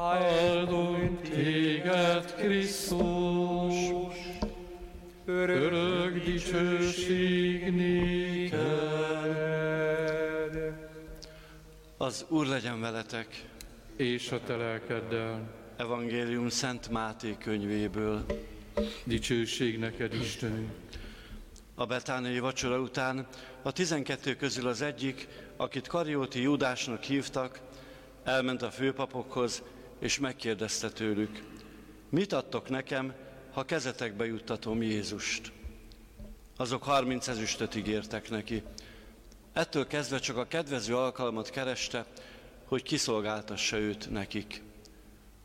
Áldunk téged, Krisztus, örök dicsőség néked. Az Úr legyen veletek! És a te lelkeddel. Evangélium Szent Máté könyvéből. Dicsőség neked, Istenünk! A betániai vacsora után a tizenkettő közül az egyik, akit Karióti Júdásnak hívtak, elment a főpapokhoz, és megkérdezte tőlük, mit adtok nekem, ha kezetekbe juttatom Jézust? Azok harminc ezüstöt ígértek neki. Ettől kezdve csak a kedvező alkalmat kereste, hogy kiszolgáltassa őt nekik.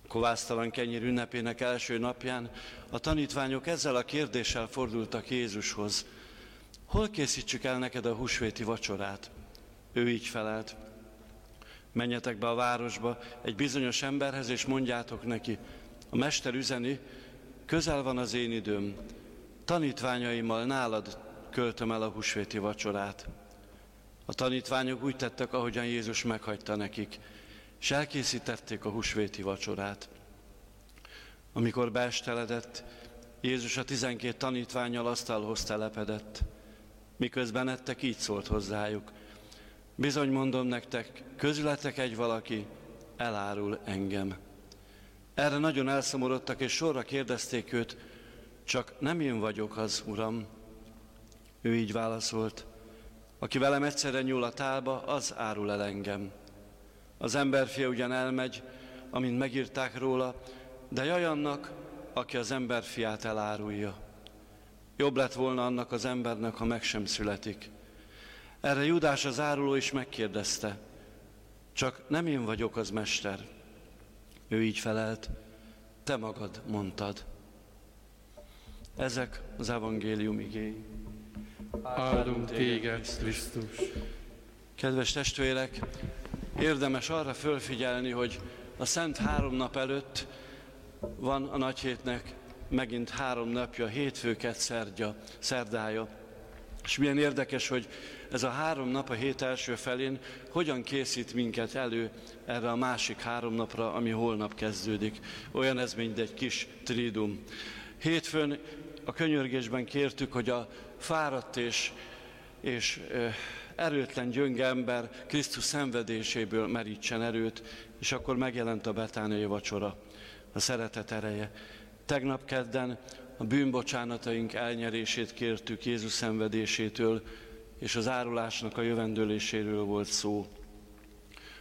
Kovásztalan kenyér ünnepének első napján a tanítványok ezzel a kérdéssel fordultak Jézushoz. Hol készítsük el neked a húsvéti vacsorát? Ő így felelt. Menjetek be a városba egy bizonyos emberhez, és mondjátok neki, a mester üzeni, közel van az én időm, tanítványaimmal nálad költöm el a húsvéti vacsorát. A tanítványok úgy tettek, ahogyan Jézus meghagyta nekik, és elkészítették a húsvéti vacsorát. Amikor beesteledett, Jézus a tizenkét tanítványal asztalhoz telepedett. Miközben ettek, így szólt hozzájuk. Bizony mondom nektek, közületek egy valaki, elárul engem. Erre nagyon elszomorodtak, és sorra kérdezték őt, csak nem én vagyok az, Uram. Ő így válaszolt, aki velem egyszerre nyúl a tálba, az árul el engem. Az emberfia ugyan elmegy, amint megírták róla, de jaj annak, aki az emberfiát elárulja. Jobb lett volna annak az embernek, ha meg sem születik. Erre Judás az áruló is megkérdezte, csak nem én vagyok az mester. Ő így felelt, te magad mondtad. Ezek az evangélium igény. Áldunk téged, Krisztus. Kedves testvérek, érdemes arra fölfigyelni, hogy a Szent három nap előtt van a nagy hétnek megint három napja, hétfőket, szerdja, szerdája. És milyen érdekes, hogy ez a három nap a hét első felén hogyan készít minket elő erre a másik három napra, ami holnap kezdődik. Olyan ez, mint egy kis tridum. Hétfőn a könyörgésben kértük, hogy a fáradt és, és erőtlen gyönge ember Krisztus szenvedéséből merítsen erőt, és akkor megjelent a betániai vacsora, a szeretet ereje. Tegnap kedden a bűnbocsánataink elnyerését kértük Jézus szenvedésétől, és az árulásnak a jövendőléséről volt szó.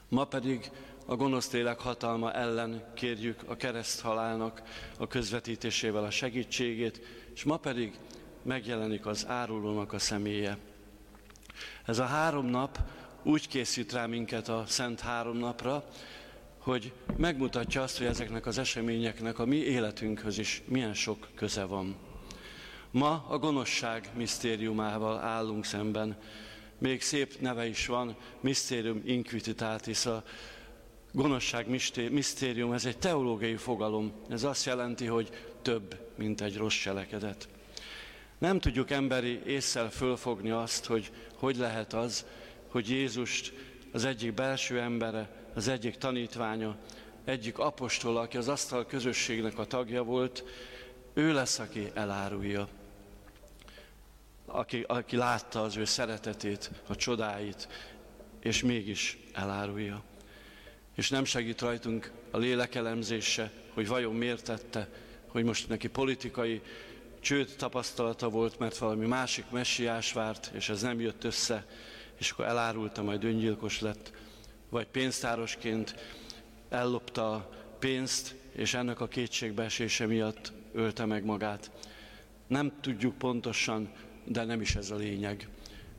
Ma pedig a gonosz lélek hatalma ellen kérjük a kereszthalálnak a közvetítésével a segítségét, és ma pedig megjelenik az árulónak a személye. Ez a három nap úgy készít rá minket a Szent Három napra, hogy megmutatja azt, hogy ezeknek az eseményeknek a mi életünkhöz is milyen sok köze van. Ma a gonoszság misztériumával állunk szemben. Még szép neve is van, Mysterium Inquisitatis, a gonoszság misztérium, ez egy teológiai fogalom. Ez azt jelenti, hogy több, mint egy rossz cselekedet. Nem tudjuk emberi észsel fölfogni azt, hogy hogy lehet az, hogy Jézust az egyik belső embere, az egyik tanítványa, egyik apostol, aki az asztal közösségnek a tagja volt, ő lesz, aki elárulja. Aki, aki látta az ő szeretetét, a csodáit, és mégis elárulja. És nem segít rajtunk a lélekelemzése, hogy vajon miért tette, hogy most neki politikai csőd tapasztalata volt, mert valami másik messiás várt, és ez nem jött össze, és akkor elárulta, majd öngyilkos lett, vagy pénztárosként ellopta pénzt, és ennek a kétségbeesése miatt ölte meg magát. Nem tudjuk pontosan, de nem is ez a lényeg.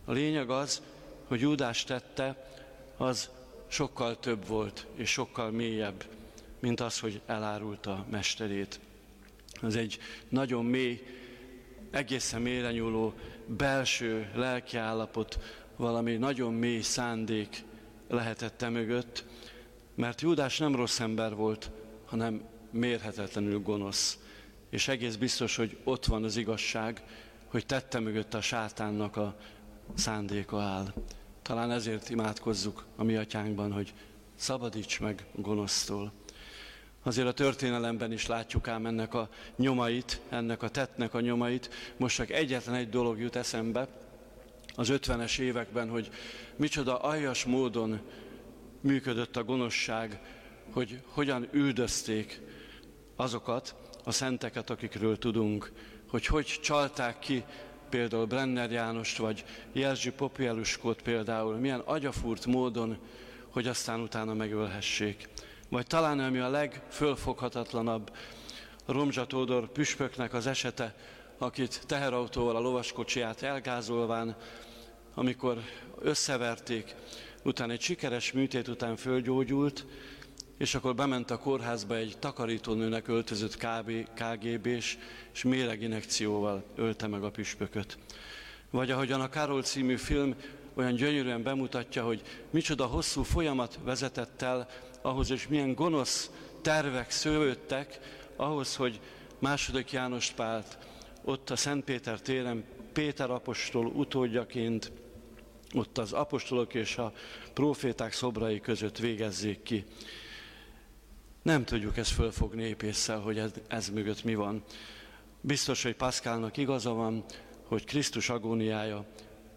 A lényeg az, hogy Júdás tette, az sokkal több volt, és sokkal mélyebb, mint az, hogy elárulta a mesterét. Az egy nagyon mély, egészen mélyre nyúló belső lelkiállapot, valami nagyon mély szándék lehetett te mögött, mert Júdás nem rossz ember volt, hanem mérhetetlenül gonosz. És egész biztos, hogy ott van az igazság, hogy tette mögött a sátánnak a szándéka áll. Talán ezért imádkozzuk a mi atyánkban, hogy szabadíts meg gonosztól. Azért a történelemben is látjuk ám ennek a nyomait, ennek a tettnek a nyomait. Most csak egyetlen egy dolog jut eszembe az 50-es években, hogy micsoda aljas módon működött a gonoszság, hogy hogyan üldözték azokat a szenteket, akikről tudunk, hogy hogy csalták ki például Brenner Jánost, vagy Jerzsi Popieluskót például, milyen agyafúrt módon, hogy aztán utána megölhessék. Vagy talán ami a legfölfoghatatlanabb, Romzsa Tódor püspöknek az esete, akit teherautóval a lovaskocsiját elgázolván, amikor összeverték, utána egy sikeres műtét után fölgyógyult, és akkor bement a kórházba egy takarítónőnek öltözött KB, KGB-s, és méreginekcióval ölte meg a püspököt. Vagy ahogyan a Károl című film olyan gyönyörűen bemutatja, hogy micsoda hosszú folyamat vezetett el ahhoz, és milyen gonosz tervek szőlődtek ahhoz, hogy második János Pált ott a Szent Péter téren Péter apostol utódjaként ott az apostolok és a proféták szobrai között végezzék ki. Nem tudjuk ezt fölfogni épésszel, hogy ez, ez mögött mi van. Biztos, hogy Paszkálnak igaza van, hogy Krisztus agóniája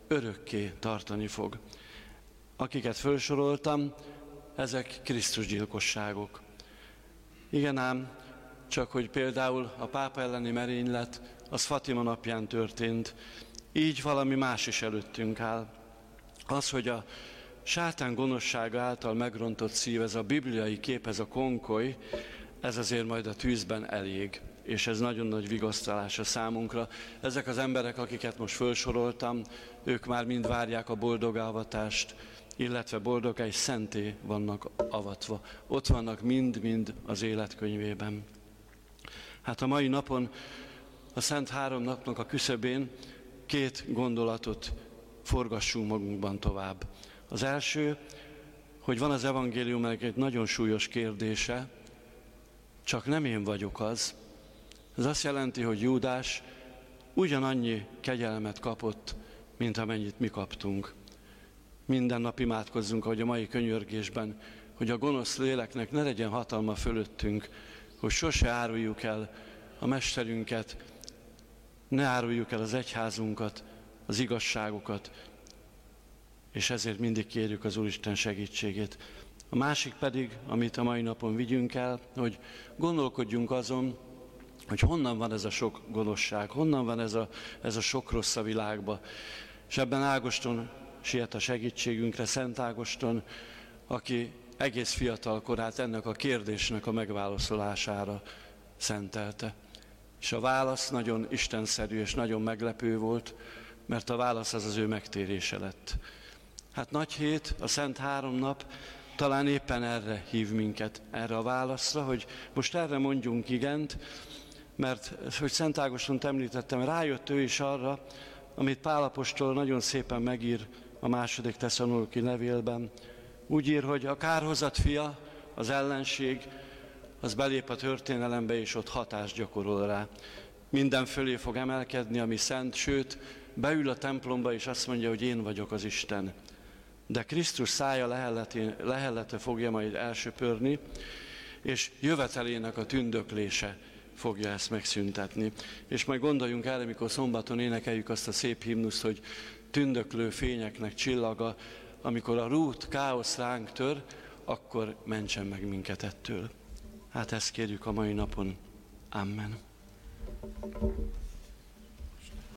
örökké tartani fog. Akiket felsoroltam, ezek Krisztus gyilkosságok. Igen ám, csak hogy például a pápa elleni merénylet, az Fatima napján történt, így valami más is előttünk áll. Az, hogy a sátán gonoszsága által megrontott szív, ez a bibliai kép, ez a konkoly, ez azért majd a tűzben elég, és ez nagyon nagy vigasztalás a számunkra. Ezek az emberek, akiket most felsoroltam, ők már mind várják a boldog avatást, illetve boldog és szenté vannak avatva. Ott vannak mind-mind az életkönyvében. Hát a mai napon, a Szent Három napnak a küszöbén két gondolatot forgassunk magunkban tovább. Az első, hogy van az evangéliumnak egy nagyon súlyos kérdése, csak nem én vagyok az. Ez azt jelenti, hogy Júdás ugyanannyi kegyelmet kapott, mint amennyit mi kaptunk. Minden nap imádkozzunk, ahogy a mai könyörgésben, hogy a gonosz léleknek ne legyen hatalma fölöttünk, hogy sose áruljuk el a mesterünket, ne áruljuk el az egyházunkat, az igazságokat, és ezért mindig kérjük az Úristen segítségét. A másik pedig, amit a mai napon vigyünk el, hogy gondolkodjunk azon, hogy honnan van ez a sok gonoszság, honnan van ez a, ez a sok rossz a világba. És ebben Ágoston siet a segítségünkre, Szent Ágoston, aki egész fiatal korát ennek a kérdésnek a megválaszolására szentelte. És a válasz nagyon istenszerű és nagyon meglepő volt, mert a válasz az az ő megtérése lett. Hát nagy hét, a Szent Három nap talán éppen erre hív minket, erre a válaszra, hogy most erre mondjunk igent, mert hogy Szent Ágoston említettem, rájött ő is arra, amit Pálapostól nagyon szépen megír a második teszanolki levélben. Úgy ír, hogy a kárhozat fia, az ellenség, az belép a történelembe, és ott hatást gyakorol rá. Minden fölé fog emelkedni, ami szent, sőt, beül a templomba, és azt mondja, hogy én vagyok az Isten de Krisztus szája lehellete fogja majd elsöpörni, és jövetelének a tündöklése fogja ezt megszüntetni. És majd gondoljunk erre, mikor szombaton énekeljük azt a szép himnuszt, hogy tündöklő fényeknek csillaga, amikor a rút káosz ránk tör, akkor mentsen meg minket ettől. Hát ezt kérjük a mai napon. Amen. Thank you.